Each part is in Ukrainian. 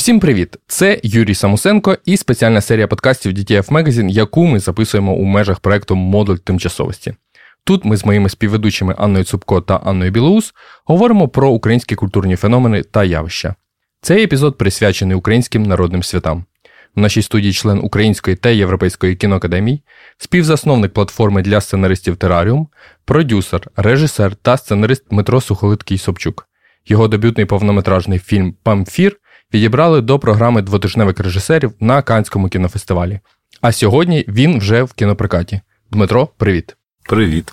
Усім привіт! Це Юрій Самусенко і спеціальна серія подкастів DTF Magazine, яку ми записуємо у межах проекту Модуль тимчасовості. Тут ми з моїми співведучими Анною Цупко та Анною Білоус говоримо про українські культурні феномени та явища. Цей епізод присвячений українським народним святам. В нашій студії член Української та Європейської кіноакадемії, співзасновник платформи для сценаристів Тераріум, продюсер, режисер та сценарист Дмитро Сухолиткий Собчук. Його дебютний повнометражний фільм Памфір відібрали до програми двотижневих режисерів на Канському кінофестивалі. А сьогодні він вже в кінопрокаті. Дмитро, привіт. Привіт.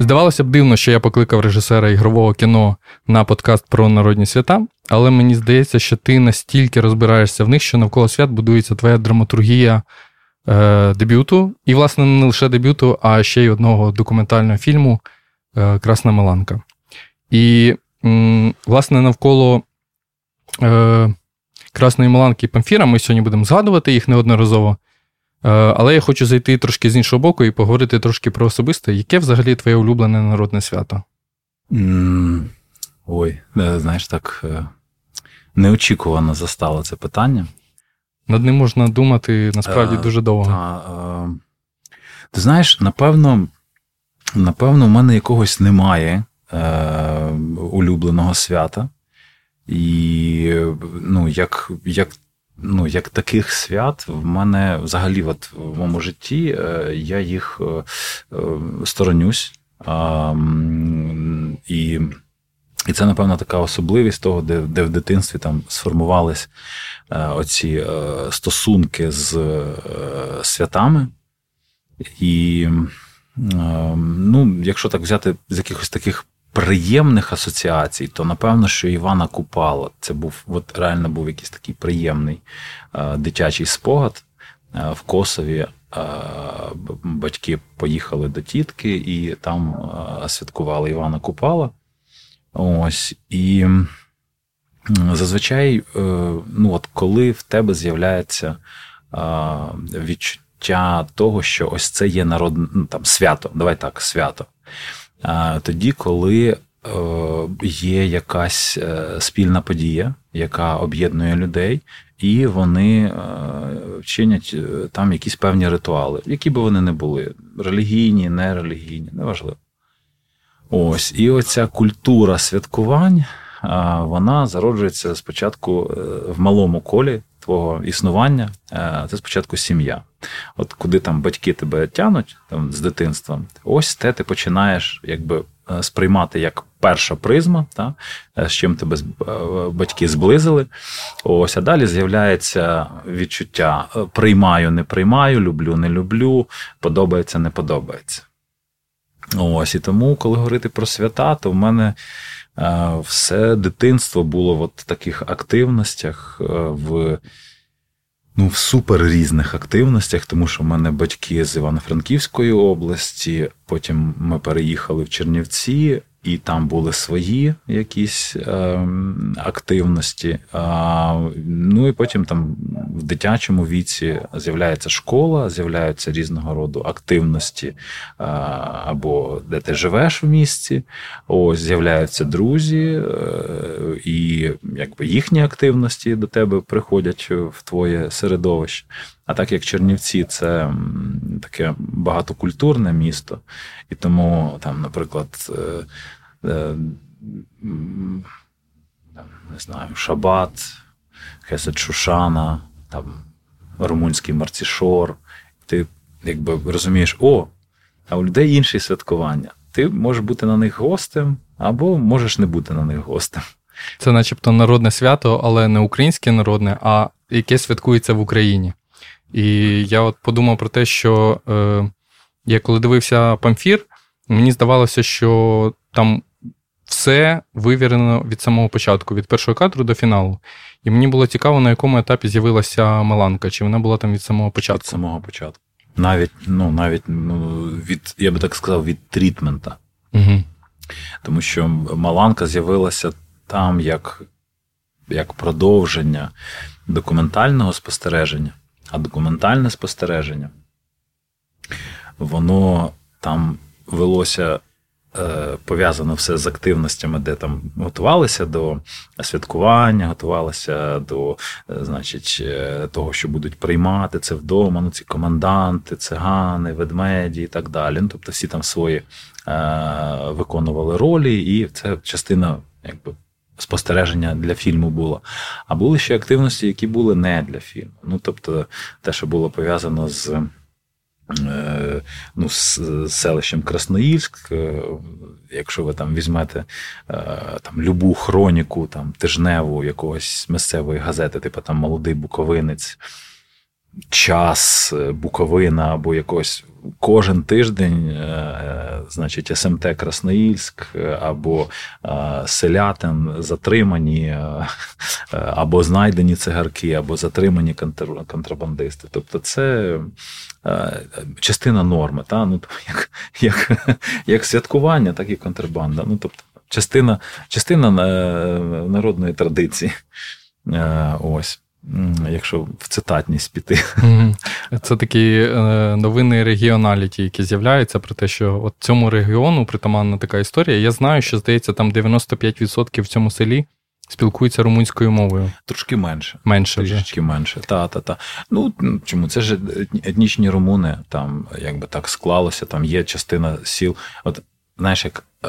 Здавалося б, дивно, що я покликав режисера ігрового кіно на подкаст про народні свята, але мені здається, що ти настільки розбираєшся в них, що навколо свят будується твоя драматургія е, дебюту, і, власне, не лише дебюту, а ще й одного документального фільму е, Красна Маланка. І, власне, навколо е, Красної Маланки і Памфіра ми сьогодні будемо згадувати їх неодноразово. Е, але я хочу зайти трошки з іншого боку і поговорити трошки про особисте. Яке взагалі твоє улюблене народне свято? Mm, ой, е, знаєш, так е, неочікувано застало це питання. Над ним можна думати насправді а, дуже довго. Та, а, ти знаєш, напевно, напевно, в мене якогось немає е, улюбленого свята. І ну, як як ну, як таких свят в мене взагалі от в моєму житті е, я їх е, е, сторонюсь. І і це, напевно, така особливість того, де де в дитинстві там сформувались оці стосунки з святами. І, ну, якщо так взяти з якихось таких приємних асоціацій, то напевно, що Івана Купала це був от реально був якийсь такий приємний е, дитячий спогад е, в Косові. Е, батьки поїхали до тітки і там святкували Івана Купала. Ось і зазвичай, ну от коли в тебе з'являється відчуття того, що ось це є народне ну, там свято, давай так, свято тоді, коли е, є якась е, спільна подія, яка об'єднує людей, і вони е, чинять там якісь певні ритуали, які би вони не були: релігійні, нерелігійні, неважливо. Ось, і оця культура святкувань, вона зароджується спочатку в малому колі твого існування. Це спочатку сім'я. От куди там батьки тебе тянуть там, з дитинства, ось те ти починаєш якби е, сприймати як перша призма, та, е, з чим тебе е, батьки зблизили. Ось, а далі з'являється відчуття: приймаю, не приймаю, люблю, не люблю, подобається, не подобається. Ось і тому, коли говорити про свята, то в мене все дитинство було в таких активностях. в ну, в супер різних активностях, тому що в мене батьки з Івано-Франківської області, потім ми переїхали в Чернівці, і там були свої якісь е, активності. А, Ну і потім там в дитячому віці з'являється школа, з'являються різного роду активності, а, або де ти живеш в місті, ось з'являються друзі, е, і якби їхні активності до тебе приходять в твоє середовище. А так як Чернівці це таке багатокультурне місто, і тому там, наприклад, е, е, не знаю, Шабат, Хесед Шушана, там румунський Марцішор, ти якби розумієш, о, а у людей інші святкування. Ти можеш бути на них гостем, або можеш не бути на них гостем. Це начебто народне свято, але не українське народне, а яке святкується в Україні. І я от подумав про те, що е, я коли дивився памфір, мені здавалося, що там все вивірено від самого початку, від першого кадру до фіналу. І мені було цікаво, на якому етапі з'явилася Маланка, чи вона була там від самого початку. Від самого початку. Навіть, ну, навіть ну, від, я би так сказав, від трітмента. Угу. Тому що Маланка з'явилася там як, як продовження документального спостереження. А документальне спостереження, воно там велося Е, пов'язано все з активностями, де там готувалися до святкування, готувалися до е, значить, е, того, що будуть приймати це вдома. Ну, ці команданти, цигани, ведмеді і так далі. Ну, Тобто всі там свої е, виконували ролі, і це частина якби. Спостереження для фільму було. А були ще активності, які були не для фільму. Ну, тобто, те, що було пов'язано з Е, ну, з селищем Красноїльськ. Е, якщо ви там візьмете е, там любу хроніку, там тижневу якогось місцевої газети, типу там Молодий Буковинець, час, Буковина або якось кожен тиждень, значить, СМТ Красноїльськ або селятин затримані, або знайдені цигарки, або затримані контрабандисти. Тобто, це Е, частина норми, та? Ну, як як, як святкування, так і контрабанда. Ну, тобто, частина частина е, народної традиції. Е, ось. Якщо в цитатність піти. Це такі новини регіоналіті, які з'являються про те, що от цьому регіону притаманна така історія. Я знаю, що здається, там 95% в цьому селі спілкуються румунською мовою. Трошки менше. Менше. Трішечки менше. Та, та, та. Ну чому? Це ж етнічні румуни, там, якби так склалося, там є частина сіл. От знаєш, як е,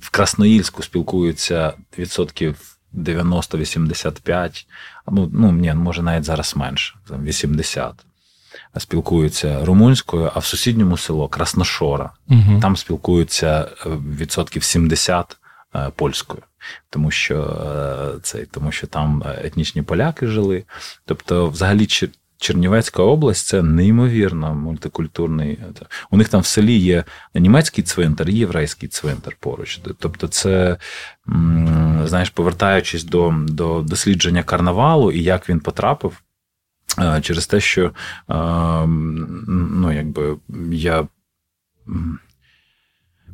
в Красноїльську спілкуються відсотків 90-85, ну, ну ні, може навіть зараз менше, там 80. Спілкуються румунською, а в сусідньому село Красношора. Угу. Там спілкуються е, відсотків 70 е, польською тому що е, це, тому що там етнічні поляки жили. Тобто, взагалі, Чернівецька область це неймовірно мультикультурний. У них там в селі є німецький цвинтар і єврейський цвинтар поруч. Тобто, це, знаєш, повертаючись до, до дослідження карнавалу і як він потрапив. Е, через те, що е, ну, якби я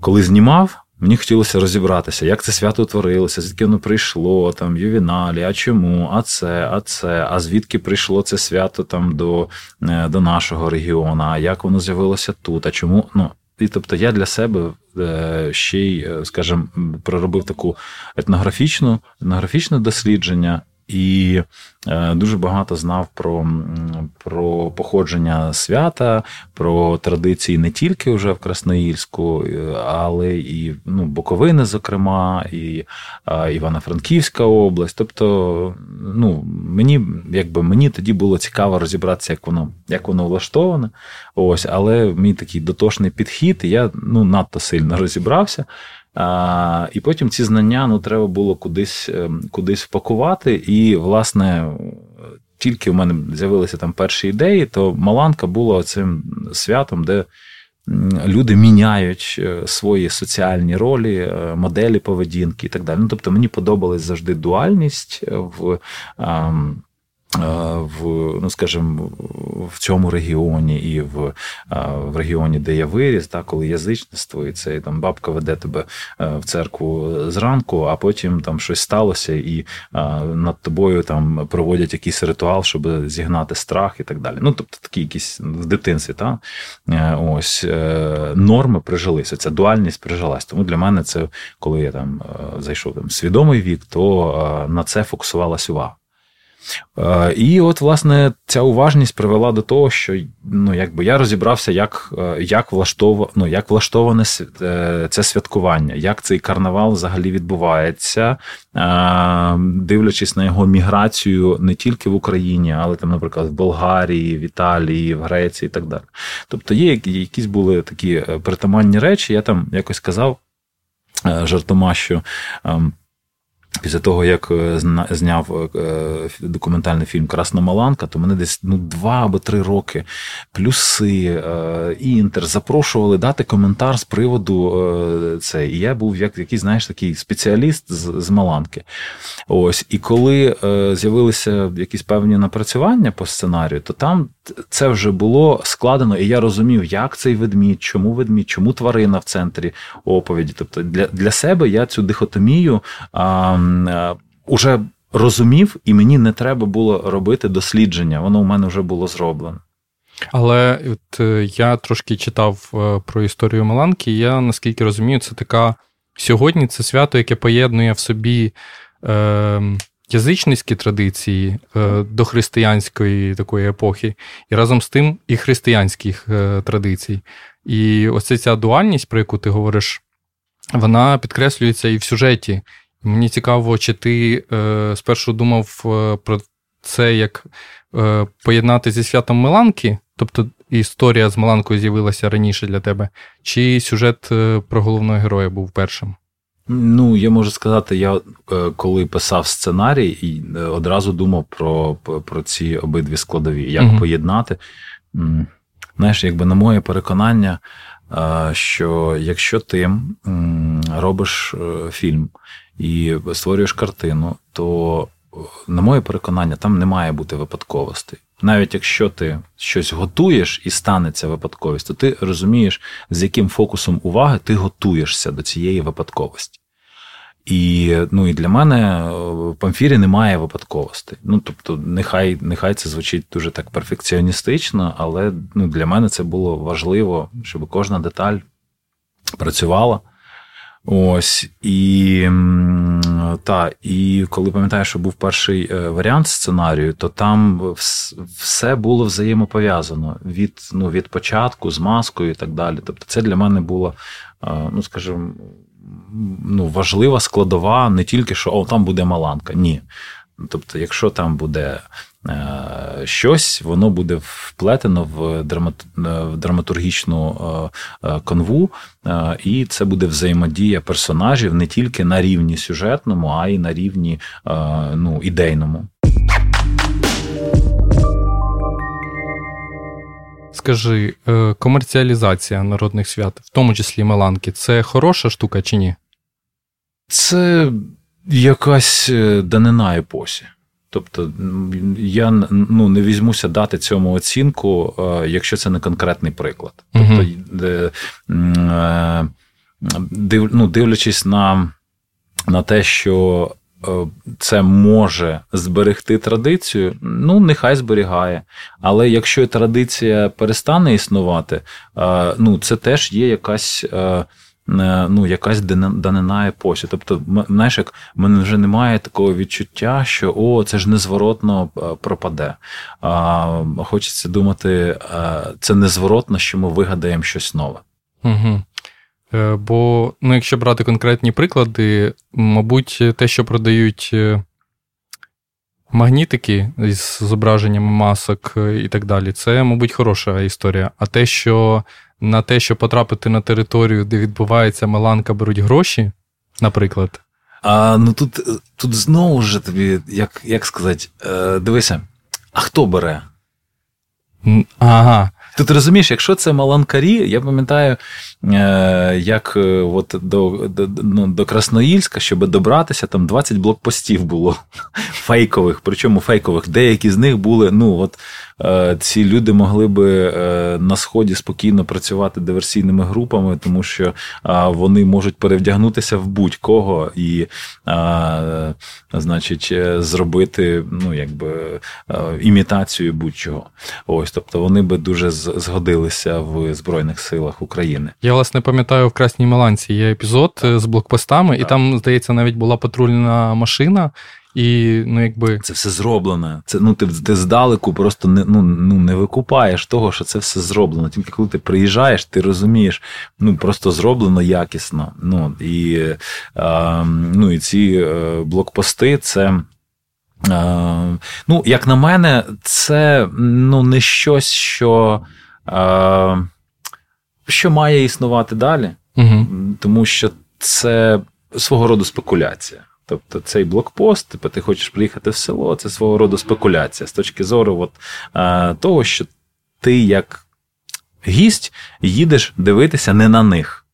коли знімав, Мені хотілося розібратися, як це свято утворилося, звідки воно прийшло, там, ювіналі, а чому, а це, а це, а звідки прийшло це свято там до е, до нашого регіону, а як воно з'явилося тут, а чому. ну, І тобто я для себе е, ще й, е, скажімо, проробив таку етнографічну, етнографічне дослідження і е, дуже багато знав про про походження свята, про традиції не тільки вже в Красноїльську, е, але і ну, Буковини, зокрема, і Івано-Франківська область. Тобто, ну, мені якби мені тоді було цікаво розібратися, як воно як воно влаштоване. Ось, але мій такий дотошний підхід, і я ну, надто сильно розібрався. І потім ці знання ну, треба було кудись ем, кудись впакувати. І, власне, тільки в мене з'явилися там перші ідеї, то Маланка була цим святом, де люди міняють е, свої соціальні ролі, е, моделі поведінки і так далі. Ну, Тобто мені подобалась завжди дуальність в. Ем, Е, в, ну скажімо, в цьому регіоні і в е, в регіоні, де я виріс, так, коли язичництво, і це і там бабка веде тебе е, в церкву зранку, а потім там щось сталося, і над тобою там проводять якийсь ритуал, щоб зігнати страх і так далі. Ну, тобто такі якісь в дитинстві, так, ось норми прижилися. Ця дуальність прижилась. Тому для мене це, коли я там зайшов там свідомий вік, то на це фокусувалась увага. Е, і от, власне, ця уважність привела до того, що ну, якби я розібрався, як е, як, влаштов... ну, як влаштоване е, це святкування, як цей карнавал взагалі відбувається, дивлячись на його міграцію не тільки в Україні, але там, наприклад, в Болгарії, в Італії, в Греції і так далі. Тобто є якісь були такі притаманні речі, я там якось казав жартома, що. Після того, як е, зняв е, документальний фільм Красна Маланка, то мене десь ну, два або три роки плюси, е, інтер запрошували дати коментар з приводу це. І я був як якийсь, знаєш, такий спеціаліст з, з Маланки. Ось, І коли з'явилися якісь певні напрацювання по сценарію, то там це вже було складено, і я розумів, як цей ведмідь, чому ведмідь, чому тварина в центрі оповіді. Тобто для для себе я цю дихотомію а, уже розумів, і мені не треба було робити дослідження. Воно у мене вже було зроблено. Але от я трошки читав про історію Маланки, і я наскільки розумію, це така сьогодні це свято, яке поєднує в собі. Е, язичницькі традиції е, до християнської такої епохи, і разом з тим і християнських е, традицій. І ось ця дуальність, про яку ти говориш, вона підкреслюється і в сюжеті. Мені цікаво, чи ти е, спершу думав про це як поєднати зі святом Миланки, тобто історія з Миланкою з'явилася раніше для тебе, чи сюжет про головного героя був першим? Ну, я можу сказати, я е, коли писав сценарій, е, одразу думав про про ці обидві складові, як mm поєднати. Знаєш, якби на моє переконання, е, що якщо ти робиш фільм і створюєш картину, то, на моє переконання, там не має бути випадковостей навіть якщо ти щось готуєш і станеться випадковість, то ти розумієш, з яким фокусом уваги ти готуєшся до цієї випадковості. І ну, і для мене в памфірі немає випадковостей. Ну, тобто, нехай нехай це звучить дуже так перфекціоністично, але ну, для мене це було важливо, щоб кожна деталь працювала. Ось і та, і коли пам'ятаю, що був перший е, варіант сценарію, то там все було взаємопов'язано від ну, від початку з маскою і так далі. Тобто, це для мене було, е, ну скажімо, ну, важлива складова, не тільки що о, там буде маланка. Ні. Тобто, якщо там буде щось, воно буде вплетено в драматургічну е, е, канву, і це буде взаємодія персонажів не тільки на рівні сюжетному, а й на рівні ну, ідейному. Скажи, комерціалізація народних свят, в тому числі Меланки, це хороша штука чи ні? Це якась данина епосі. Тобто я ну, не візьмуся дати цьому оцінку, е, якщо це не конкретний приклад. Тобто, е, див, ну, дивлячись на, на те, що е, це може зберегти традицію, ну нехай зберігає. Але якщо традиція перестане існувати, ну це теж є якась. Е, ну, якась данина епосі. Тобто, знаєш, як в мене вже немає такого відчуття, що о, це ж незворотно е, пропаде. А Хочеться думати, е, це незворотно, що ми вигадаємо щось нове. Угу. Бо, ну, якщо брати конкретні приклади, мабуть, те, що продають магнітики з зображеннями масок і так далі, це, мабуть, хороша історія. А те, що на те, щоб потрапити на територію, де відбувається Маланка, беруть гроші, наприклад. А ну тут тут знову ж тобі, як як сказати, е, дивися, а хто бере? Ага. Тут розумієш, якщо це маланкарі, я пам'ятаю, е, як е, от до до, ну, до Красноїльська, щоб добратися, там 20 блокпостів було фейкових. Причому фейкових, деякі з них були, ну от Е, ці люди могли би на сході спокійно працювати диверсійними групами, тому що вони можуть перевдягнутися в будь-кого і, значить, зробити ну, якби імітацію будь-чого. Ось, тобто вони би дуже згодилися в Збройних силах України. Я власне пам'ятаю в Красній Маланці є епізод з блокпостами, так. і там, здається, навіть була патрульна машина. І ну, якби це все зроблено. Це ну ти ти здалеку просто не ну, ну не викупаєш того, що це все зроблено. Тільки коли ти приїжджаєш, ти розумієш, ну просто зроблено якісно. Ну і е, ну, і ці е, блокпости, це. Е, ну, як на мене, це ну, не щось, що е, що має існувати далі, угу. тому що це свого роду спекуляція. Тобто цей блокпост, типу, ти хочеш приїхати в село, це свого роду спекуляція з точки зору от, а, того, що ти як гість їдеш дивитися не на них,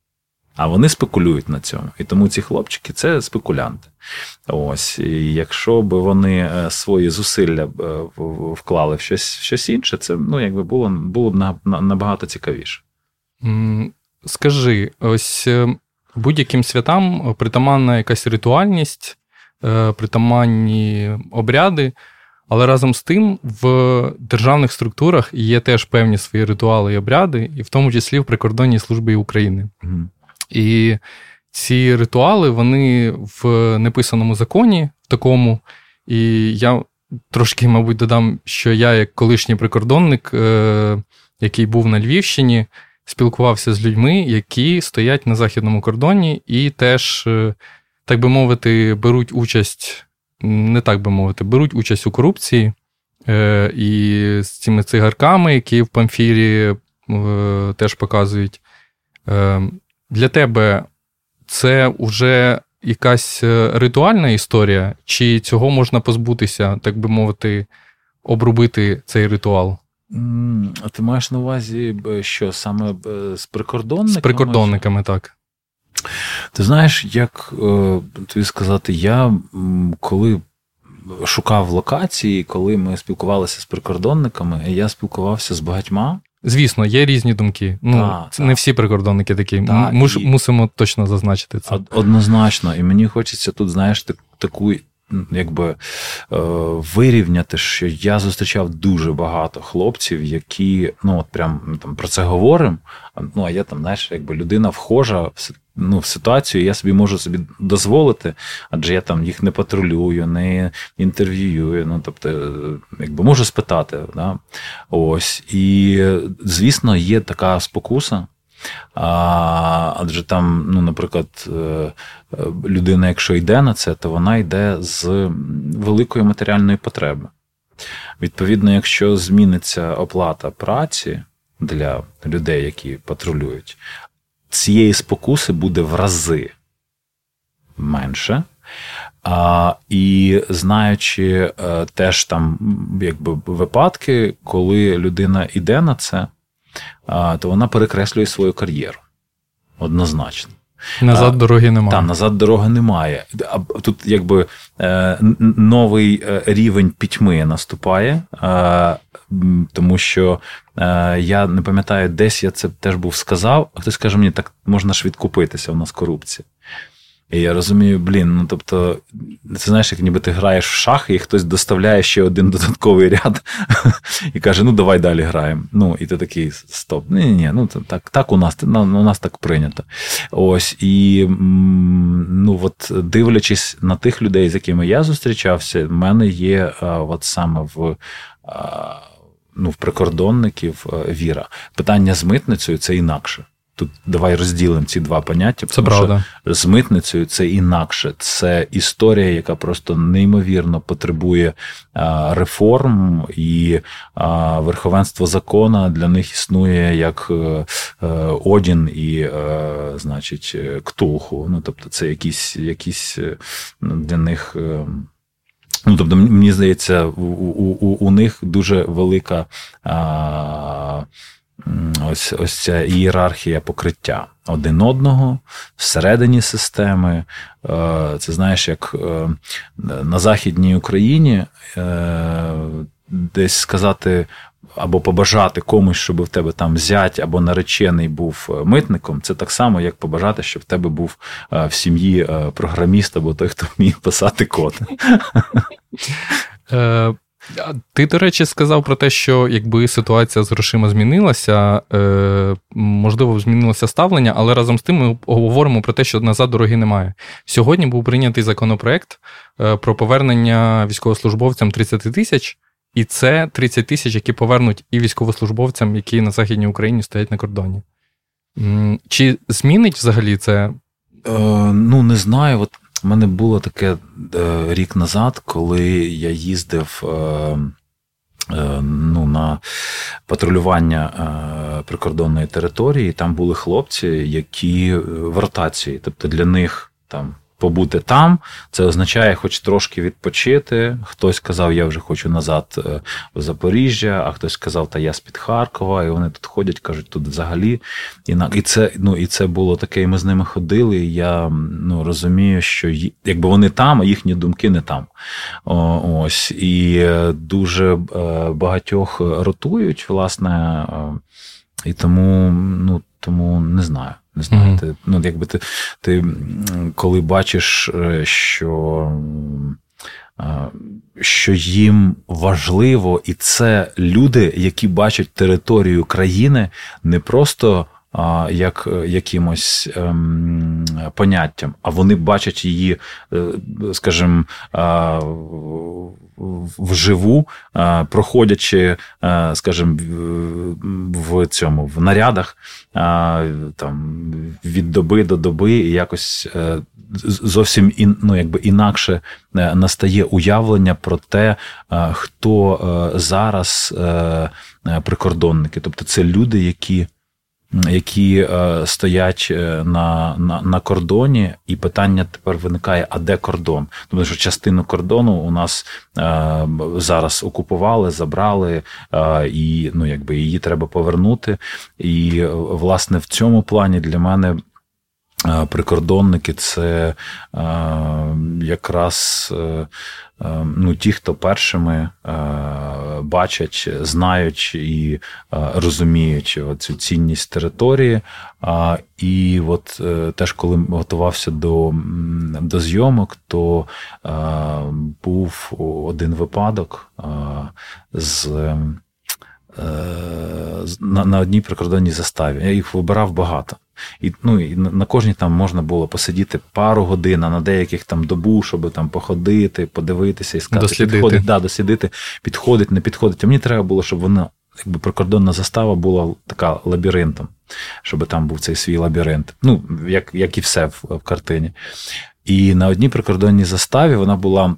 а вони спекулюють на цьому. І тому ці хлопчики це спекулянти. Ось, і Якщо б вони е, свої зусилля е, вклали в щось щось інше, це ну, якби було було б набагато цікавіше. Скажи, ось е, Будь-яким святам притаманна якась ритуальність, притаманні обряди. Але разом з тим в державних структурах є теж певні свої ритуали і обряди, і в тому числі в прикордонній службі України. Mm. І ці ритуали вони в неписаному законі, в такому. І я трошки, мабуть, додам, що я, як колишній прикордонник, е, який був на Львівщині, спілкувався з людьми, які стоять на західному кордоні, і теж, е, так би мовити, беруть участь, не так би мовити, беруть участь у корупції. Е, і з цими цигарками, які в памфірі теж показують. Для тебе це вже якась е, ритуальна історія, чи цього можна позбутися, так би мовити, обробити цей ритуал? А ти маєш на увазі, що саме з прикордонниками? З прикордонниками, так. Ти знаєш, як е, тобі сказати, я коли шукав локації, коли ми спілкувалися з прикордонниками, я спілкувався з багатьма. Звісно, є різні думки. Ну, та, це та. не всі прикордонники такі. Та, Ми і... Мусимо точно зазначити це. Однозначно, і мені хочеться тут, знаєш, таку. Якби е, вирівняти, що я зустрічав дуже багато хлопців, які ну от прям там про це говоримо. Ну а я там, знаєш, якби людина вхожа в ну, в ситуацію, я собі можу собі дозволити, адже я там їх не патрулюю, не інтерв'юю. Ну, тобто, якби можу спитати. Да? Ось. І, звісно, є така спокуса. А, Адже там, ну, наприклад, е, людина, якщо йде на це, то вона йде з великої матеріальної потреби. Відповідно, якщо зміниться оплата праці для людей, які патрулюють, цієї спокуси буде в рази менше. А, І знаючи е, теж там якби випадки, коли людина йде на це, то вона перекреслює свою кар'єру. Однозначно. Назад дороги немає. Так, назад дороги немає. Тут якби е, новий е, рівень пітьми наступає, тому що е, я не пам'ятаю, десь я це теж був сказав, а хтось каже мені, так можна ж відкупитися, у нас корупція. І я розумію, блін, ну тобто, це знаєш, як ніби ти граєш в шахи, і хтось доставляє ще один додатковий ряд і каже: ну давай далі граємо. Ну, і ти такий стоп. Ні, ні, ну так так у нас у нас так прийнято. Ось і ну, от дивлячись на тих людей, з якими я зустрічався, в мене є от саме в ну, в прикордонників е, віра. Питання з митницею це інакше. Тут давай розділимо ці два поняття. Це правда. Що з митницею це інакше. Це історія, яка просто неймовірно потребує а, реформ, і а, верховенство закона для них існує як а, е, е, Одін і, значить, Ктулху. Ну, тобто, це якісь, якісь для них. Ну, тобто, мені здається, у у, у них дуже велика а, ось ось ця ієрархія покриття один одного всередині системи. Е, це знаєш, як е, на Західній Україні е, десь сказати або побажати комусь, щоб в тебе там зять або наречений був митником, це так само, як побажати, щоб в тебе був в сім'ї програміст або той, хто вміє писати код. Ти, до речі, сказав про те, що якби ситуація з грошима змінилася, можливо, змінилося ставлення, але разом з тим ми говоримо про те, що назад дороги немає. Сьогодні був прийнятий законопроект про повернення військовослужбовцям 30 тисяч і це 30 тисяч, які повернуть і військовослужбовцям, які на Західній Україні стоять на кордоні. Чи змінить взагалі це? Е, Ну, не знаю. От У мене було таке е, рік назад, коли я їздив. Е, е Ну, на патрулювання прикордонної території там були хлопці, які в ротації, тобто для них там побути там, це означає, хоч трошки відпочити. Хтось казав, я вже хочу назад е, в Запоріжжя, а хтось сказав, та я з-під Харкова, і вони тут ходять, кажуть, тут взагалі. І це ну, і це було таке, і ми з ними ходили. і Я ну, розумію, що якби вони там, а їхні думки не там. Ось. І е, дуже е, багатьох ротують, власне, і тому, ну, тому не знаю. Не знаю, mm-hmm. ти, ну, якби ти, ти коли бачиш, е, що що їм важливо, і це люди, які бачать територію країни не просто як е, якимось ем, поняттям, а вони бачать її, е, скажімо, вживу, проходячи, скажімо, в цьому в нарядах там від доби до доби і якось е, зовсім ну, якби інакше настає уявлення про те, хто зараз прикордонники. Тобто це люди, які які е, стоять е, на на, на кордоні, і питання тепер виникає: а де кордон? Тому що частину кордону у нас е, зараз окупували, забрали, і ну якби її треба повернути. І власне в цьому плані для мене. Е, прикордонники це е, якраз е, ну, ті, хто першими бачать, знають і розуміють цю цінність території. І от теж, коли готувався до до зйомок, то був один випадок з. На на одній прикордонній заставі. Я їх вибирав багато. І ну, і на кожній там можна було посидіти пару годин, а на деяких там добу, щоб там походити, подивитися і сказати, дослідити. підходить, да, дослідити, підходить, не підходить. А мені треба було, щоб вона, якби прикордонна застава була така лабіринтом, щоб там був цей свій лабіринт. Ну, як як і все в, в картині. І на одній прикордонній заставі вона була.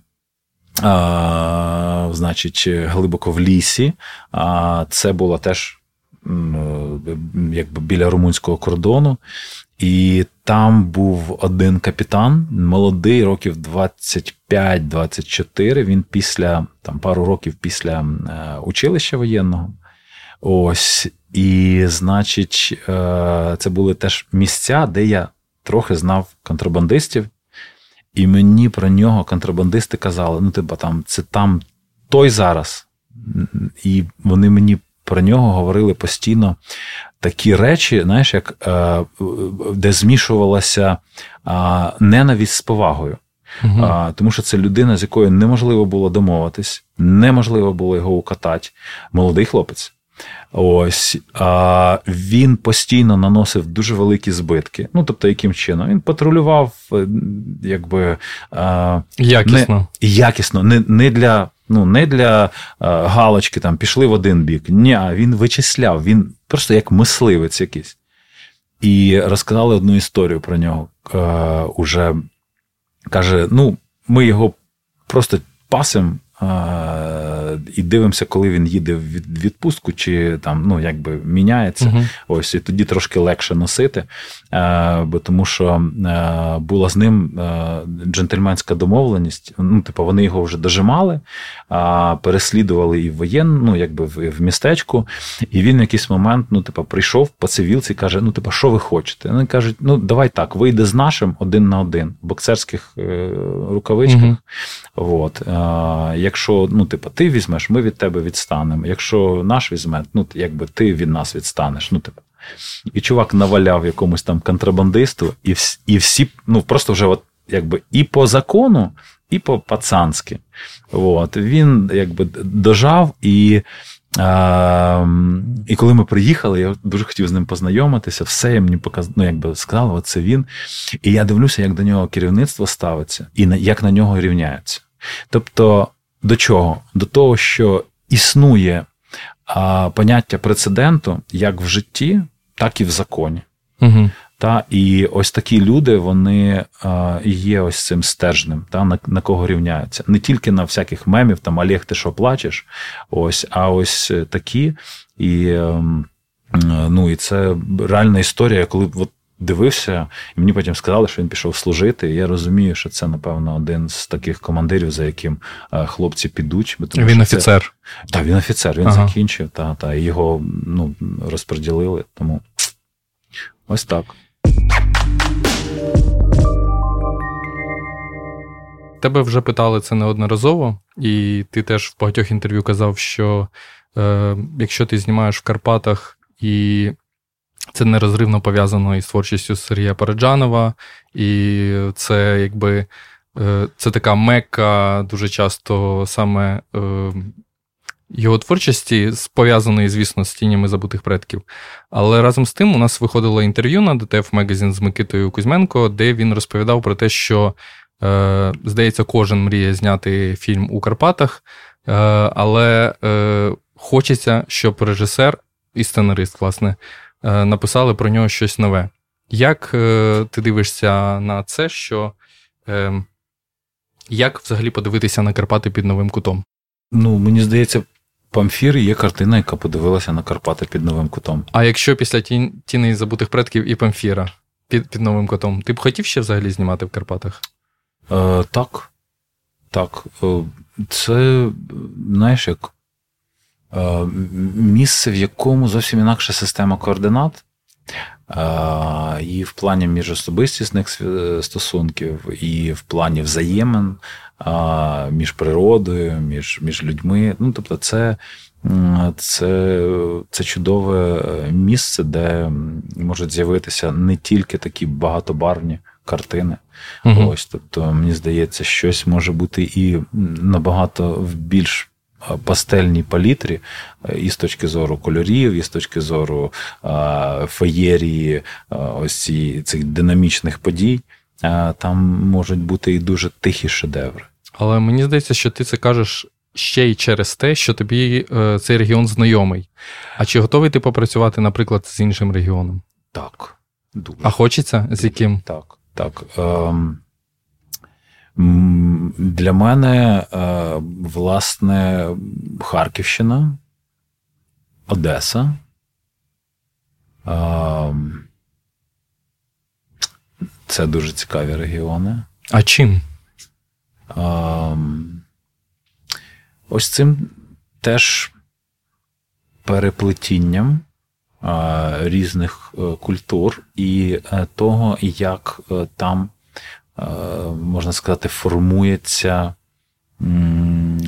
А, Значить, глибоко в лісі. А це була теж якби біля румунського кордону. І там був один капітан, молодий, років 25-24. Він після там пару років після е, училища воєнного. Ось, і, значить, е, це були теж місця, де я трохи знав контрабандистів, і мені про нього контрабандисти казали: ну, типа, там, це там той зараз. І вони мені про нього говорили постійно такі речі, знаєш, як е, де змішувалася ненависть з повагою. Угу. А, Тому що це людина, з якою неможливо було домовитись, неможливо було його укатати. Молодий хлопець. Ось а, він постійно наносив дуже великі збитки. Ну, тобто, яким чином? Він патрулював, е, якби а, якісно. Не, якісно, не не для Ну, не для е, галочки там пішли в один бік. Ні, він вичисляв, він просто як мисливець якийсь. І розказали одну історію про нього. Е, уже каже: ну, ми його просто пасем і дивимося, коли він їде в відпустку, чи там ну якби міняється. uh Ось і тоді трошки легше носити, бо тому що була з ним джентльменська домовленість. Ну, типу, вони його вже дожимали, переслідували і в воєн, ну якби в містечку. І він в якийсь момент, ну, типу, прийшов по цивілці і каже: Ну, типу, що ви хочете? Вони кажуть, ну давай так, вийде з нашим один на один в боксерських е, рукавичках. uh От. Якщо ну, типу, ти візьмеш, ми від тебе відстанемо. Якщо наш візьме, ну якби ти від нас відстанеш. Ну, типу. І чувак наваляв якомусь там контрабандисту, і всі, і всі ну просто вже от, якби і по закону, і по пацанськи. От. Він якби дожав і. А, І коли ми приїхали, я дуже хотів з ним познайомитися, все я мені показ... ну, якби сказали, оце він. І я дивлюся, як до нього керівництво ставиться, і на... як на нього рівняються. Тобто, до чого? До того, що існує а, поняття прецеденту як в житті, так і в законі. Угу. Та, І ось такі люди, вони а, є ось цим стержнем, та, на на кого рівняються. Не тільки на всяких мемів, там Олег, ти що плачеш, ось, а ось такі. І ем, ну, і це реальна історія, коли от дивився, і мені потім сказали, що він пішов служити. І я розумію, що це, напевно, один з таких командирів, за яким е, хлопці підуть. Тому, він офіцер. Це... Так, він офіцер, він ага. закінчив, та, та, і його ну, розподілили. Тому ось так. Тебе вже питали це неодноразово, і ти теж в багатьох інтерв'ю казав, що е, якщо ти знімаєш в Карпатах і це нерозривно пов'язано із творчістю Сергія Параджанова, і це якби це така мекка дуже часто саме його творчості, пов'язаної, звісно, з тінями забутих предків. Але разом з тим у нас виходило інтерв'ю на DTF Magazine з Микитою Кузьменко, де він розповідав про те, що, е, здається, кожен мріє зняти фільм у Карпатах, е, але е, хочеться, щоб режисер і сценарист, власне, е, написали про нього щось нове. Як е, ти дивишся на це, що е, як взагалі подивитися на Карпати під новим кутом? Ну, мені здається, Памфір є картина, яка подивилася на Карпати під новим кутом. А якщо після тіни забутих предків і Памфіра під під новим кутом, ти б хотів ще взагалі знімати в Карпатах? Е, Так. Так. Е, це, знаєш, як е, місце, в якому зовсім інакша система координат. Е, і в плані міжособистісних стосунків, і в плані взаємин між природою, між між людьми. Ну, тобто, це це, це чудове е, місце, де можуть з'явитися не тільки такі багатобарвні картини. Угу. Ось, тобто, мені здається, щось може бути і набагато в більш пастельній палітрі, е, і з точки зору кольорів, і з точки зору феєрії, ось цих динамічних подій там можуть бути і дуже тихі шедеври. Але мені здається, що ти це кажеш ще й через те, що тобі е, цей регіон знайомий. А чи готовий ти попрацювати, наприклад, з іншим регіоном? Так. Дуже. А хочеться з яким? Так, так. Ем... Для мене, е, власне, Харківщина, Одеса. Ем, це дуже цікаві регіони. А чим? Ось цим теж переплетінням різних е, культур і е, того, як е, там, можна сказати, формується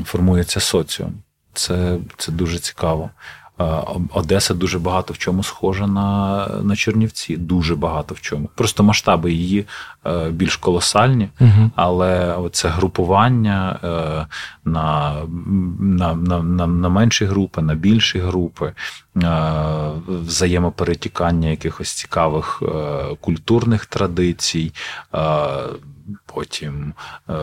формується соціум. Це, Це дуже цікаво. Одеса дуже багато в чому схожа на на Чернівці. Дуже багато в чому. Просто масштаби її е, більш колосальні, угу. але це групування е, на на, на, на, на менші групи, на більші групи, е, взаємоперетікання якихось цікавих культурних традицій потім е,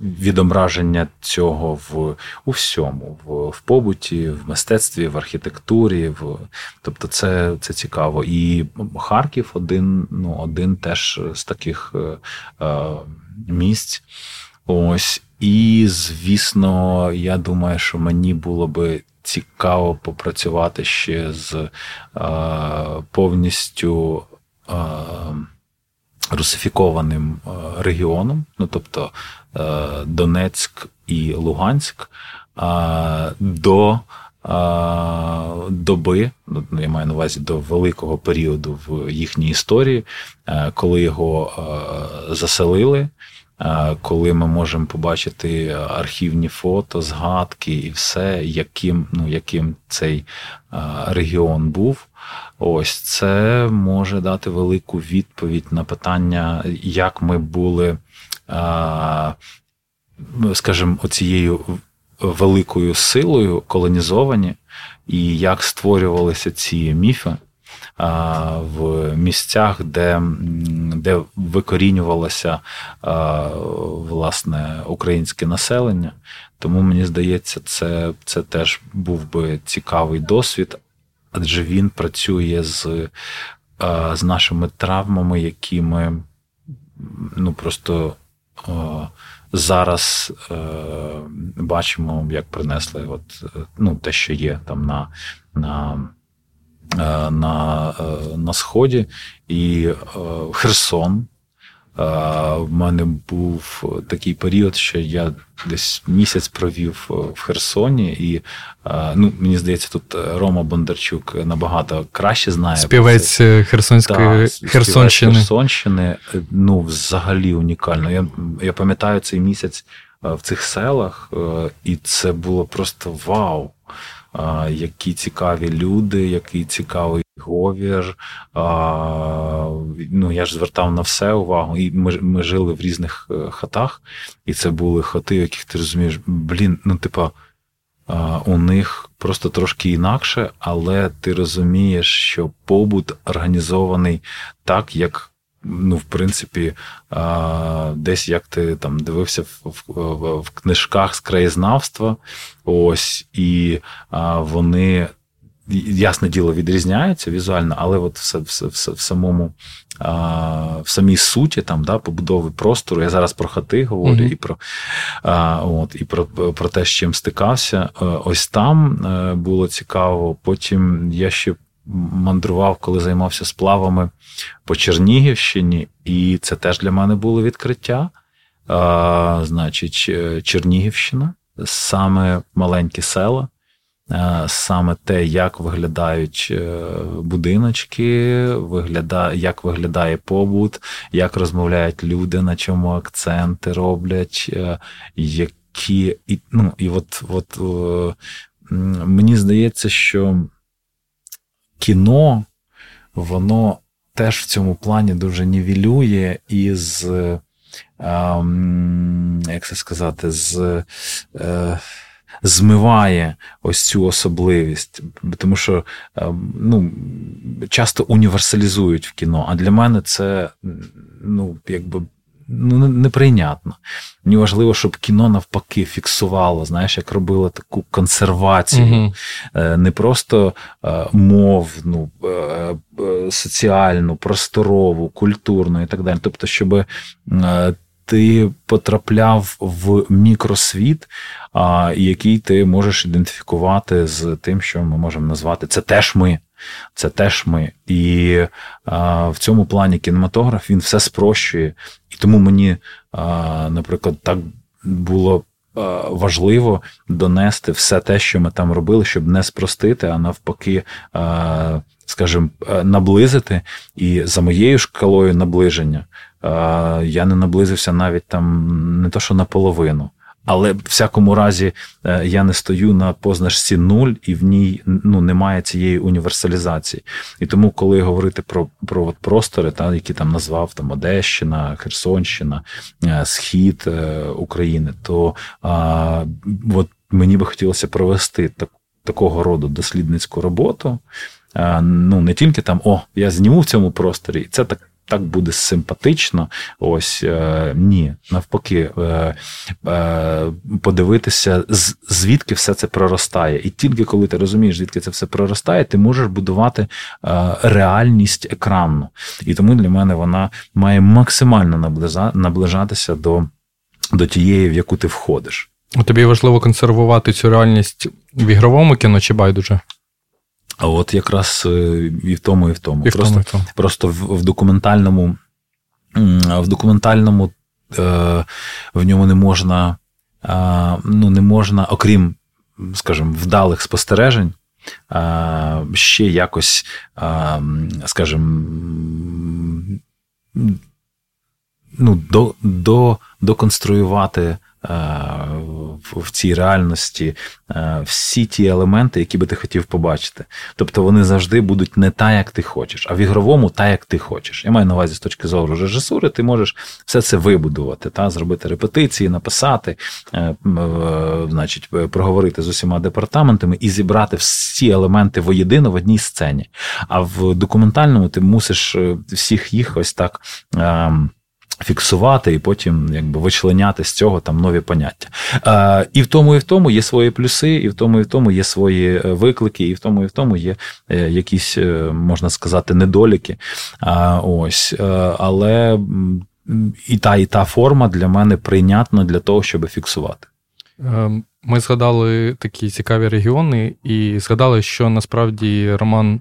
відображення цього в у всьому, в в побуті, в мистецтві, в архітектурі. В, Тобто це це цікаво. І Харків один ну, один теж з таких е, е, місць. Ось. І, звісно, я думаю, що мені було би цікаво попрацювати ще з е, повністю. Е, русифікованим е, регіоном, ну тобто е, Донецьк і Луганськ, до доби, ну я маю на увазі до великого періоду в їхній історії, е, коли його заселили. Коли ми можемо побачити архівні фото, згадки і все, яким ну, яким цей регіон був, ось це може дати велику відповідь на питання, як ми були, скажімо, оцією великою силою колонізовані, і як створювалися ці міфи в місцях, де де викорінювалося власне українське населення. Тому мені здається, це, це теж був би цікавий досвід, адже він працює з з нашими травмами, які ми ну просто зараз е, бачимо, як принесли от, ну, те, що є там на на Е, на е, на Сході, і е, Херсон. В мене був такий період, що я десь місяць провів в Херсоні, і ну, мені здається, тут Рома Бондарчук набагато краще знає. Співець Херсонської да, Херсонщини. Херсонщини. Ну, взагалі унікально. Я, Я пам'ятаю цей місяць в цих селах, і це було просто вау які цікаві люди, який цікавий говір. Ну, Я ж звертав на все увагу. І ми ми жили в різних е, хатах, і це були хати, в яких ти розумієш, блін, ну, типа, у них просто трошки інакше, але ти розумієш, що побут організований так, як ну, в принципі, десь як ти там дивився в, в, в книжках з краєзнавства, ось, і вони. Ясне діло, відрізняються візуально, але от в, в, в, в самому в самій суті там, да, побудови простору. Я зараз про хати говорю mm-hmm. і про а, от, і про про те, з чим стикався. Е, ось там е, було цікаво. Потім я ще мандрував, коли займався сплавами по Чернігівщині, і це теж для мене було відкриття. А, Значить, Чернігівщина, саме маленькі села. Саме те, як виглядають е, будиночки, як виглядає побут, як розмовляють люди, на чому акценти роблять, е, які. І ну, і от, от мені здається, що кіно, воно теж в цьому плані дуже нівелює із, ем, як це сказати, з. Змиває ось цю особливість, тому що ем, ну, часто універсалізують в кіно. А для мене це ну, якби ну, неприйнятно. Мені важливо, щоб кіно навпаки фіксувало, знаєш, як робило таку консервацію, угу. не просто е, мовну, е, соціальну, просторову, культурну і так далі. Тобто, щоб ти потрапляв в мікросвіт, який ти можеш ідентифікувати з тим, що ми можемо назвати це теж ми. Це теж ми. І а, в цьому плані кінематограф він все спрощує. І тому мені, а, наприклад, так було важливо донести все те, що ми там робили, щоб не спростити, а навпаки, а, скажімо, наблизити. І за моєю шкалою наближення я не наблизився навіть там не то, що наполовину. Але в всякому разі е, я не стою на позначці нуль, і в ній ну, немає цієї універсалізації. І тому, коли говорити про про от простори, та, які там назвав там Одещина, Херсонщина, е, Схід е, України, то а, от мені би хотілося провести так, такого роду дослідницьку роботу. А, ну, Не тільки там, о, я зніму в цьому просторі, це так так буде симпатично. Ось е, ні, навпаки, е, е, подивитися, звідки все це проростає. І тільки коли ти розумієш, звідки це все проростає, ти можеш будувати реальність екранну. І тому для мене вона має максимально наближатися до, до тієї, в яку ти входиш. Тобі важливо консервувати цю реальність в ігровому кіно чи байдуже? А от якраз е, і в тому, і в тому. І в просто тому, і в тому. просто в, в документальному в документальному е, в ньому не можна, е, ну, не можна, окрім, скажімо, вдалих спостережень, ще якось, скажімо, ну, до, до, доконструювати в цій реальності е, всі ті елементи, які би ти хотів побачити. Тобто вони завжди будуть не так, як ти хочеш, а в ігровому так, як ти хочеш. Я маю на увазі з точки зору режисури, ти можеш все це вибудувати, та, зробити репетиції, написати, е, е, значить, проговорити з усіма департаментами і зібрати всі елементи воєдино в одній сцені. А в документальному ти мусиш всіх їх ось так. Фіксувати і потім якби вичленяти з цього там нові поняття. Е, І в тому, і в тому є свої плюси, і в тому, і в тому є свої е, виклики, і в тому, і в тому є е, якісь, е, можна сказати, недоліки. А, ось, Але і та, і та форма для мене прийнятна для того, щоб фіксувати. Ми згадали такі цікаві регіони, і згадали, що насправді Роман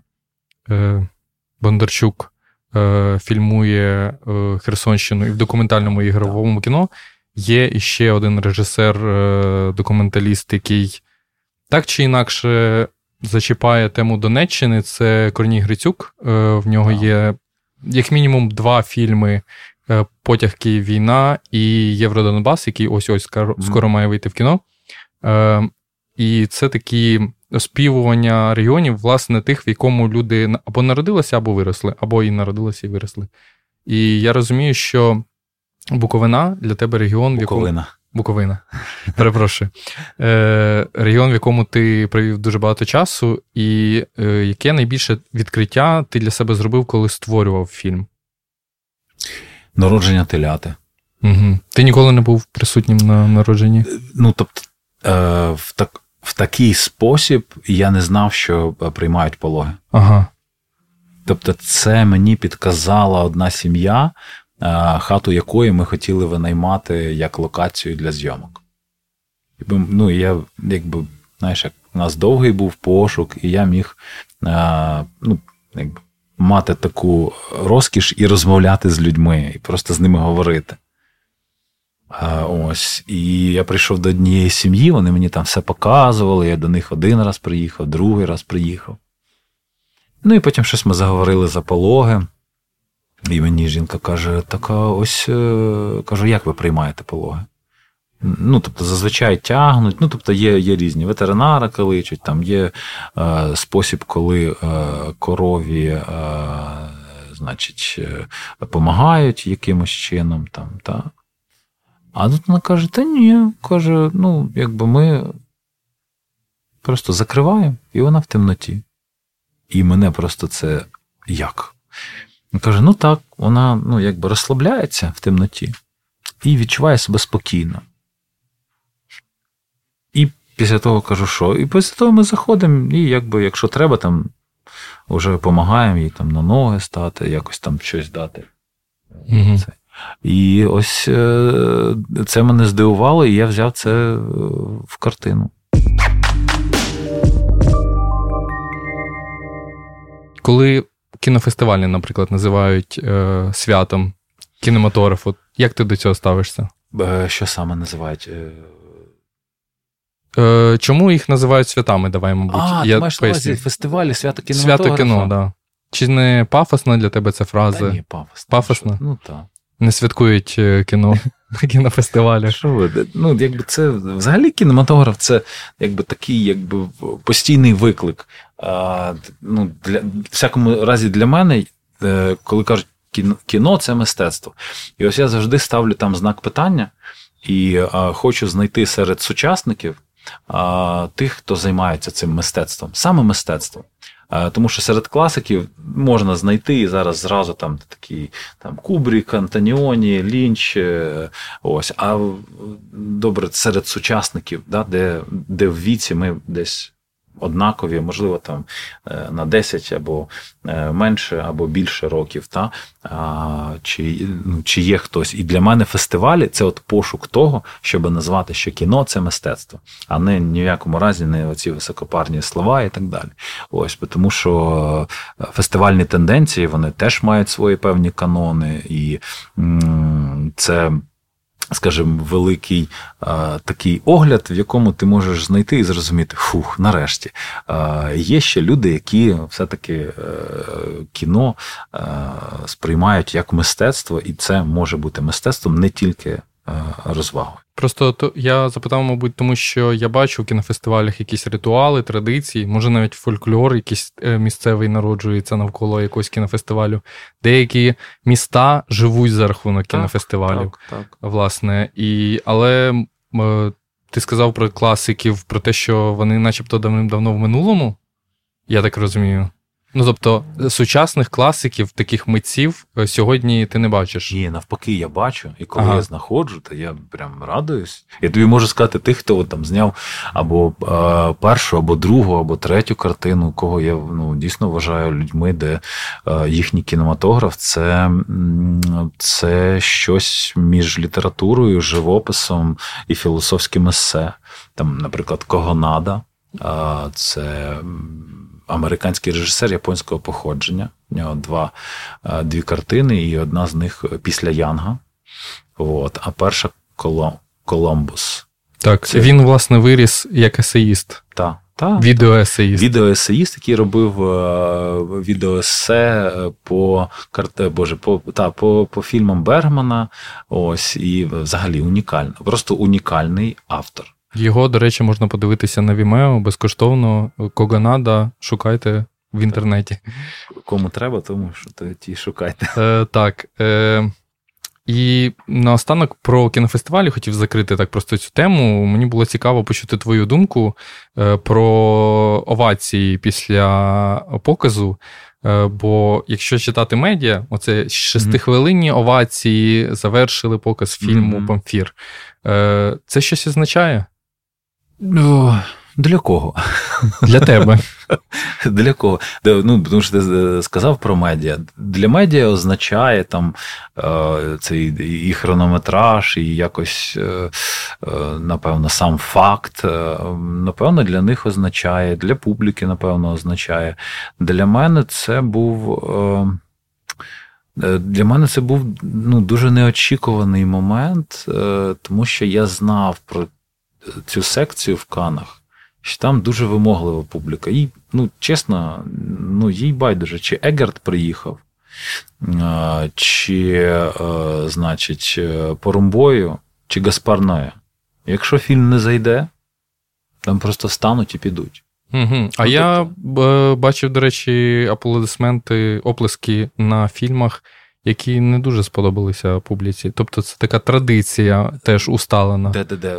Бондарчук. Е, фільмує е, Херсонщину і в документальному ігровому кіно. Є іще один режисер-документаліст, е, який так чи інакше зачіпає тему Донеччини. Це Корній Грицюк. В нього є як мінімум два фільми: Потяг Київ війна і Євродонбас, який ось ось скоро має вийти в кіно. І це такі оспівування регіонів, власне, тих, в якому люди або народилися, або виросли, або і народилися, і виросли. І я розумію, що Буковина для тебе регіон, в якому. Буковина. Буковина. Перепрошую. Е, Регіон, в якому ти провів дуже багато часу, і е, яке найбільше відкриття ти для себе зробив, коли створював фільм? Народження теляти. Угу. Ти ніколи не був присутнім на народженні? Ну, тобто, е, в так, в такий спосіб я не знав, що е, приймають пологи. Ага. Тобто, це мені підказала одна сім'я, е, хату якої ми хотіли винаймати як локацію для зйомок. Ну, я, якби, знаєш, як у нас довгий був пошук, і я міг ну, якби, мати таку розкіш і розмовляти з людьми, і просто з ними говорити. Ось, І я прийшов до однієї сім'ї, вони мені там все показували. Я до них один раз приїхав, другий раз приїхав. Ну і потім щось ми заговорили за пологи. І мені жінка каже: така ось е, кажу, як ви приймаєте пологи? Ну, тобто, зазвичай тягнуть, ну, тобто, є є різні ветеринари кличуть, там є е, спосіб, коли е, корові, е, значить, допомагають якимось чином. там, та. А тут вона каже: та ні, каже, ну, якби ми просто закриваємо, і вона в темноті. І мене просто це як? Він каже: ну так, вона ну, якби розслабляється в темноті і відчуває себе спокійно. І після того кажу, що? І після того ми заходимо, і якби, якщо треба, там вже допомагаємо їй там на ноги стати, якось там щось дати. Угу. І ось е, це мене здивувало, і я взяв це е, в картину. Коли кінофестивалі, наприклад, називають е, святом кінематографу, як ти до цього ставишся? Е, що саме називають? Е, Чому їх називають святами? Давай, мабуть. А, я ти маєш на увазі фестивалі свято кінематографа? Свято кіно, так. Да. Чи не пафосна для тебе ця фраза? Та ні, пафосна. Пафосна? Ну так не святкують е, кіно на кінофестивалях. Що? Ну, якби це взагалі кінематограф це якби такий, якби постійний виклик. А, ну, для, В всякому разі, для мене, е, коли кажуть, кіно це мистецтво. І ось я завжди ставлю там знак питання і а, хочу знайти серед сучасників а, тих, хто займається цим мистецтвом, саме мистецтвом. Тому що серед класиків можна знайти і зараз зразу там такі там Кубрік, Антоніоні, Лінч. Е, ось. А добре, серед сучасників, да, де де в віці ми десь однакові, можливо, там е, на 10 або е, менше, або більше років. Та? Чи ну, чи є хтось. І для мене фестивалі це от пошук того, щоб назвати, що кіно це мистецтво, а не ні в якому разі не оці високопарні слова і так далі. Ось, Тому що е, фестивальні тенденції вони теж мають свої певні канони, і це скажімо, великий а, такий огляд, в якому ти можеш знайти і зрозуміти, фух, нарешті. А, Є ще люди, які все-таки а, е, кіно сприймають як мистецтво, і це може бути мистецтвом не тільки розвагою. Просто то я запитав, мабуть, тому що я бачу в кінофестивалях якісь ритуали, традиції, може навіть фольклор, якийсь е, місцевий народжується навколо якогось кінофестивалю. Деякі міста живуть за рахунок так, кінофестивалів. Так, так. Власне, і але е, ти сказав про класиків, про те, що вони, начебто, давним-давно в минулому. Я так розумію. Ну тобто сучасних класиків, таких митців е, сьогодні ти не бачиш. Ні, навпаки, я бачу. І коли ага. я знаходжу, то я прям радуюсь. Я тобі можу сказати тих, хто там зняв або е, першу, або другу, або третю картину, кого я ну, дійсно вважаю людьми, де е, їхній кінематограф це, це щось між літературою, живописом і філософським есе. Там, наприклад, Когонада. Е, це американський режисер японського походження. У нього два, е, дві картини, і одна з них після Янга. От, А перша Коломбус. Так, Це... він, власне, виріс як есеїст. Так. Та, Відеоесеїст. Відеоесеїст, який робив е, відеоесе по Боже, по, та, по, по фільмам Бергмана. Ось, і взагалі унікально. Просто унікальний автор. Його, до речі, можна подивитися на Vimeo безкоштовно. Кого надо, шукайте в інтернеті. Кому треба, тому що ті шукайте. Е, Так. Е, І наостанок про кінофестивалі хотів закрити так просто цю тему. Мені було цікаво почути твою думку е, про овації після показу. Е, бо якщо читати медіа, оце шестихвилинні овації завершили показ фільму mm-hmm. Памфір. Е, це щось означає? Для кого? Для тебе. Для кого? Ну, Тому що ти е, сказав про медіа. Для медіа означає там е, цей і хронометраж, і якось, е, напевно, сам факт. Напевно, для них означає, для публіки, напевно, означає. Для мене це був. Для мене це був ну, дуже неочікуваний момент, тому що я знав про цю секцію в Канах що там дуже вимоглива публіка. І, ну, чесно, ну, їй байдуже, чи Егерт приїхав, чи, е, значить, е, Порумбою, чи Гаспар Ноя. Якщо фільм не зайде, там просто стануть і підуть. Угу. А ну, я тобто... бачив, до речі, аплодисменти, оплески на фільмах які не дуже сподобалися публіці. Тобто це така традиція теж усталена. Де-де-де?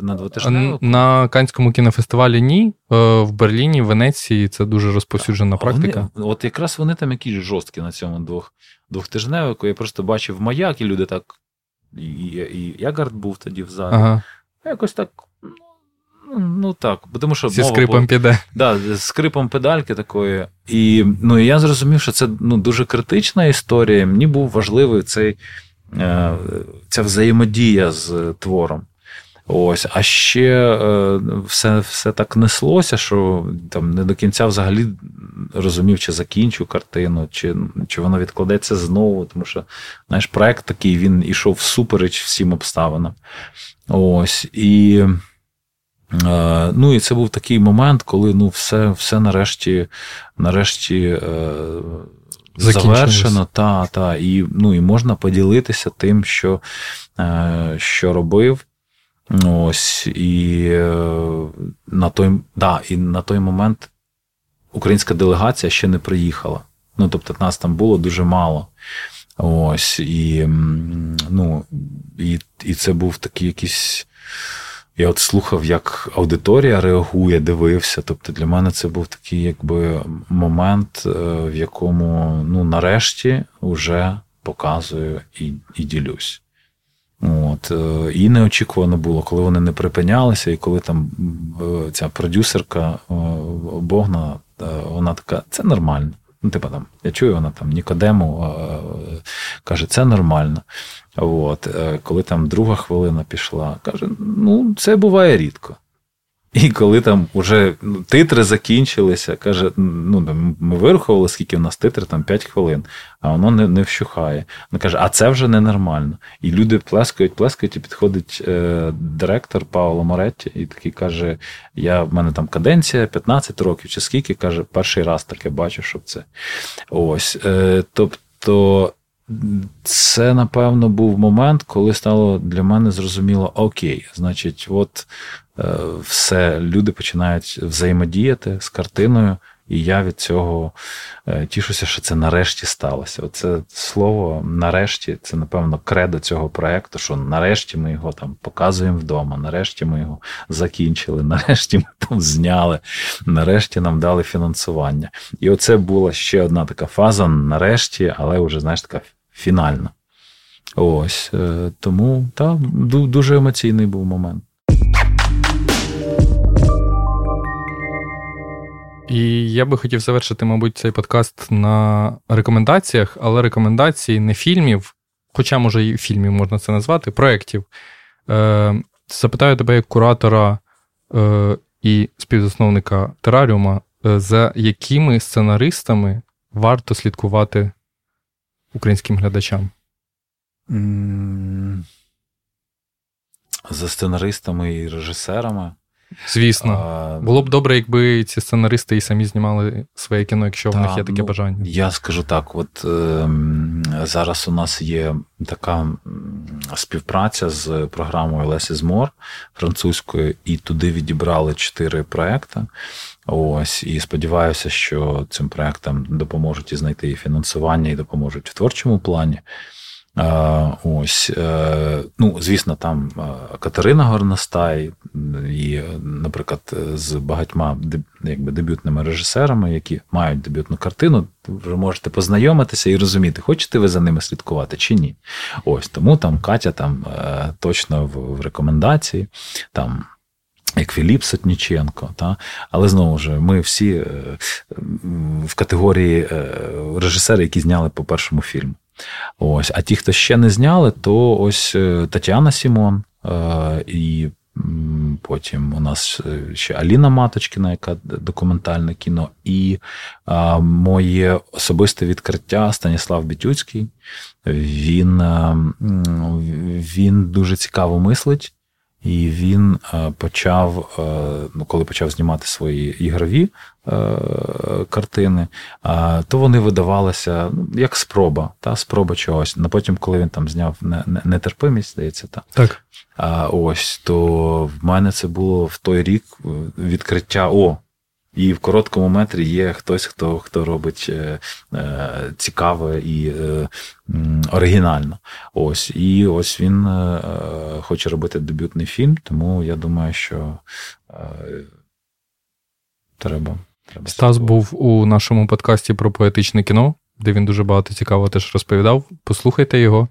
На двотижневому? На Канському кінофестивалі ні. Е, в Берліні, Венеції це дуже розповсюджена практика. Вони, от якраз вони там якісь жорсткі на цьому двох двохтижневику. Я просто бачив маяк, і люди так. І, і, і Ягард був тоді в залі. Ага. Якось так Ну так, тому що Зі мова скрипом була, піде. Да, з скрипом педальки такої. І ну, я зрозумів, що це ну, дуже критична історія. Мені був важливий цей, е, ця взаємодія з твором. Ось, А ще е, все все так неслося, що там не до кінця взагалі розумів, чи закінчу картину, чи чи воно відкладеться знову. Тому що знаєш, проект такий він ішов всупереч всім обставинам. Ось. І ну і це був такий момент, коли ну, все все нарешті нарешті е, завершено. Та, та, І ну, і можна поділитися тим, що е, що робив. Ось, І на той да, і на той момент українська делегація ще не приїхала. Ну, Тобто, нас там було дуже мало. Ось, І ну, і, і це був такий якийсь. Я от слухав, як аудиторія реагує, дивився. Тобто для мене це був такий якби момент, е, в якому ну, нарешті вже показую і і ділюсь. От. Е, і неочікувано було, коли вони не припинялися, і коли там е, ця продюсерка Богна, вона така, це нормально. Ну, типа там, я чую, вона там Нікодему каже, це нормально. От, е, Коли там друга хвилина пішла, каже: ну, це буває рідко. І коли там вже ну, титри закінчилися, каже: ну, ми вирахували, скільки в нас титр, там 5 хвилин, а воно не не вщухає. Вона каже, а це вже ненормально. І люди плескають, плескають, і підходить е, директор Пауло Моретті і такий каже: Я в мене там каденція 15 років, чи скільки, каже, перший раз таке бачу, щоб це. Ось. Е, Тобто це, напевно, був момент, коли стало для мене зрозуміло: окей, значить, от е, все, люди починають взаємодіяти з картиною, і я від цього е, тішуся, що це нарешті сталося. Оце слово нарешті, це, напевно, кредо цього проекту, що нарешті ми його там показуємо вдома, нарешті ми його закінчили, нарешті ми там зняли, нарешті нам дали фінансування. І оце була ще одна така фаза, нарешті, але вже, знаєш, така фінальна. Ось. Е, тому так, дуже емоційний був момент. І я би хотів завершити, мабуть, цей подкаст на рекомендаціях, але рекомендації не фільмів, хоча, може, і фільмів можна це назвати, проєктів. Е, Запитаю тебе як куратора е, і співзасновника Тераріума, е, за якими сценаристами варто слідкувати українським глядачам? За сценаристами і режисерами. Звісно. А, Було б добре, якби ці сценаристи і самі знімали своє кіно, якщо та, в них є таке ну, бажання. Я скажу так: от е, зараз у нас є така співпраця з програмою is More французькою, і туди відібрали чотири проекти. Ось, і сподіваюся, що цим проектам допоможуть і знайти і фінансування, і допоможуть в творчому плані. Ось, е, ну, звісно, там е, Катерина Горностай, і, наприклад, з багатьма якби, дебютними режисерами, які мають дебютну картину, ви можете познайомитися і розуміти, хочете ви за ними слідкувати чи ні. Ось тому там Катя там е, точно в рекомендації. там як Філіп Сотніченко, та? але знову ж ми всі в категорії режисери, які зняли по першому фільму. Ось, А ті, хто ще не зняли, то ось е, Тетяна Сімон. Е, і потім у нас е, ще Аліна Маточкіна, яка документальне кіно, і а, моє особисте відкриття Станіслав Бітюцький. Він, Він дуже цікаво мислить. І він е, почав, е, ну коли почав знімати свої ігрові е, картини, то вони видавалися ну, як спроба, та спроба чогось. А потім, коли він там зняв нетерпимість, здається, та так. Ось то в мене це було в той рік відкриття. О, і в короткому метрі є хтось, хто хто робить е, е, цікаве і е, оригінально. Ось. І ось він е, хоче робити дебютний фільм, тому я думаю, що е, треба. треба Стас був у нашому подкасті про поетичне кіно, де він дуже багато цікавого теж розповідав. Послухайте його.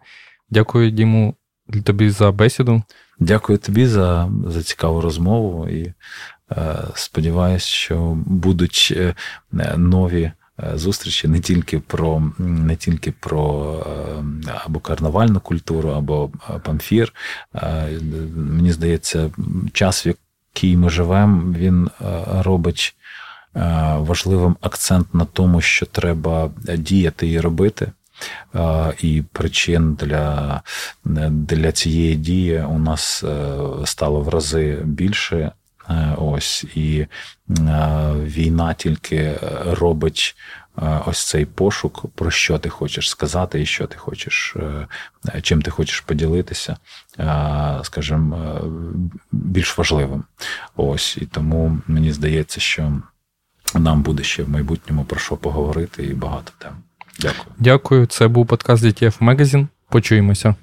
Дякую, Діму, тобі за бесіду. Дякую тобі за, за цікаву розмову і. Е, сподіваюсь, що будуть е, нові е, зустрічі не тільки про не тільки про або карнавальну культуру, або памфір. Мені здається, час, в який ми живемо, він робить важливим акцент на тому, що треба діяти і робити. І причин для для цієї дії у нас стало в рази більше, ось і е, війна тільки е, робить ось цей пошук, про що ти хочеш сказати, і що ти хочеш, чим ти хочеш поділитися, скажімо, більш важливим. Ось і тому мені здається, що нам буде ще в майбутньому про що поговорити і багато тем. Дякую. Дякую. Це був подкаст DTF Magazine. Почуємося.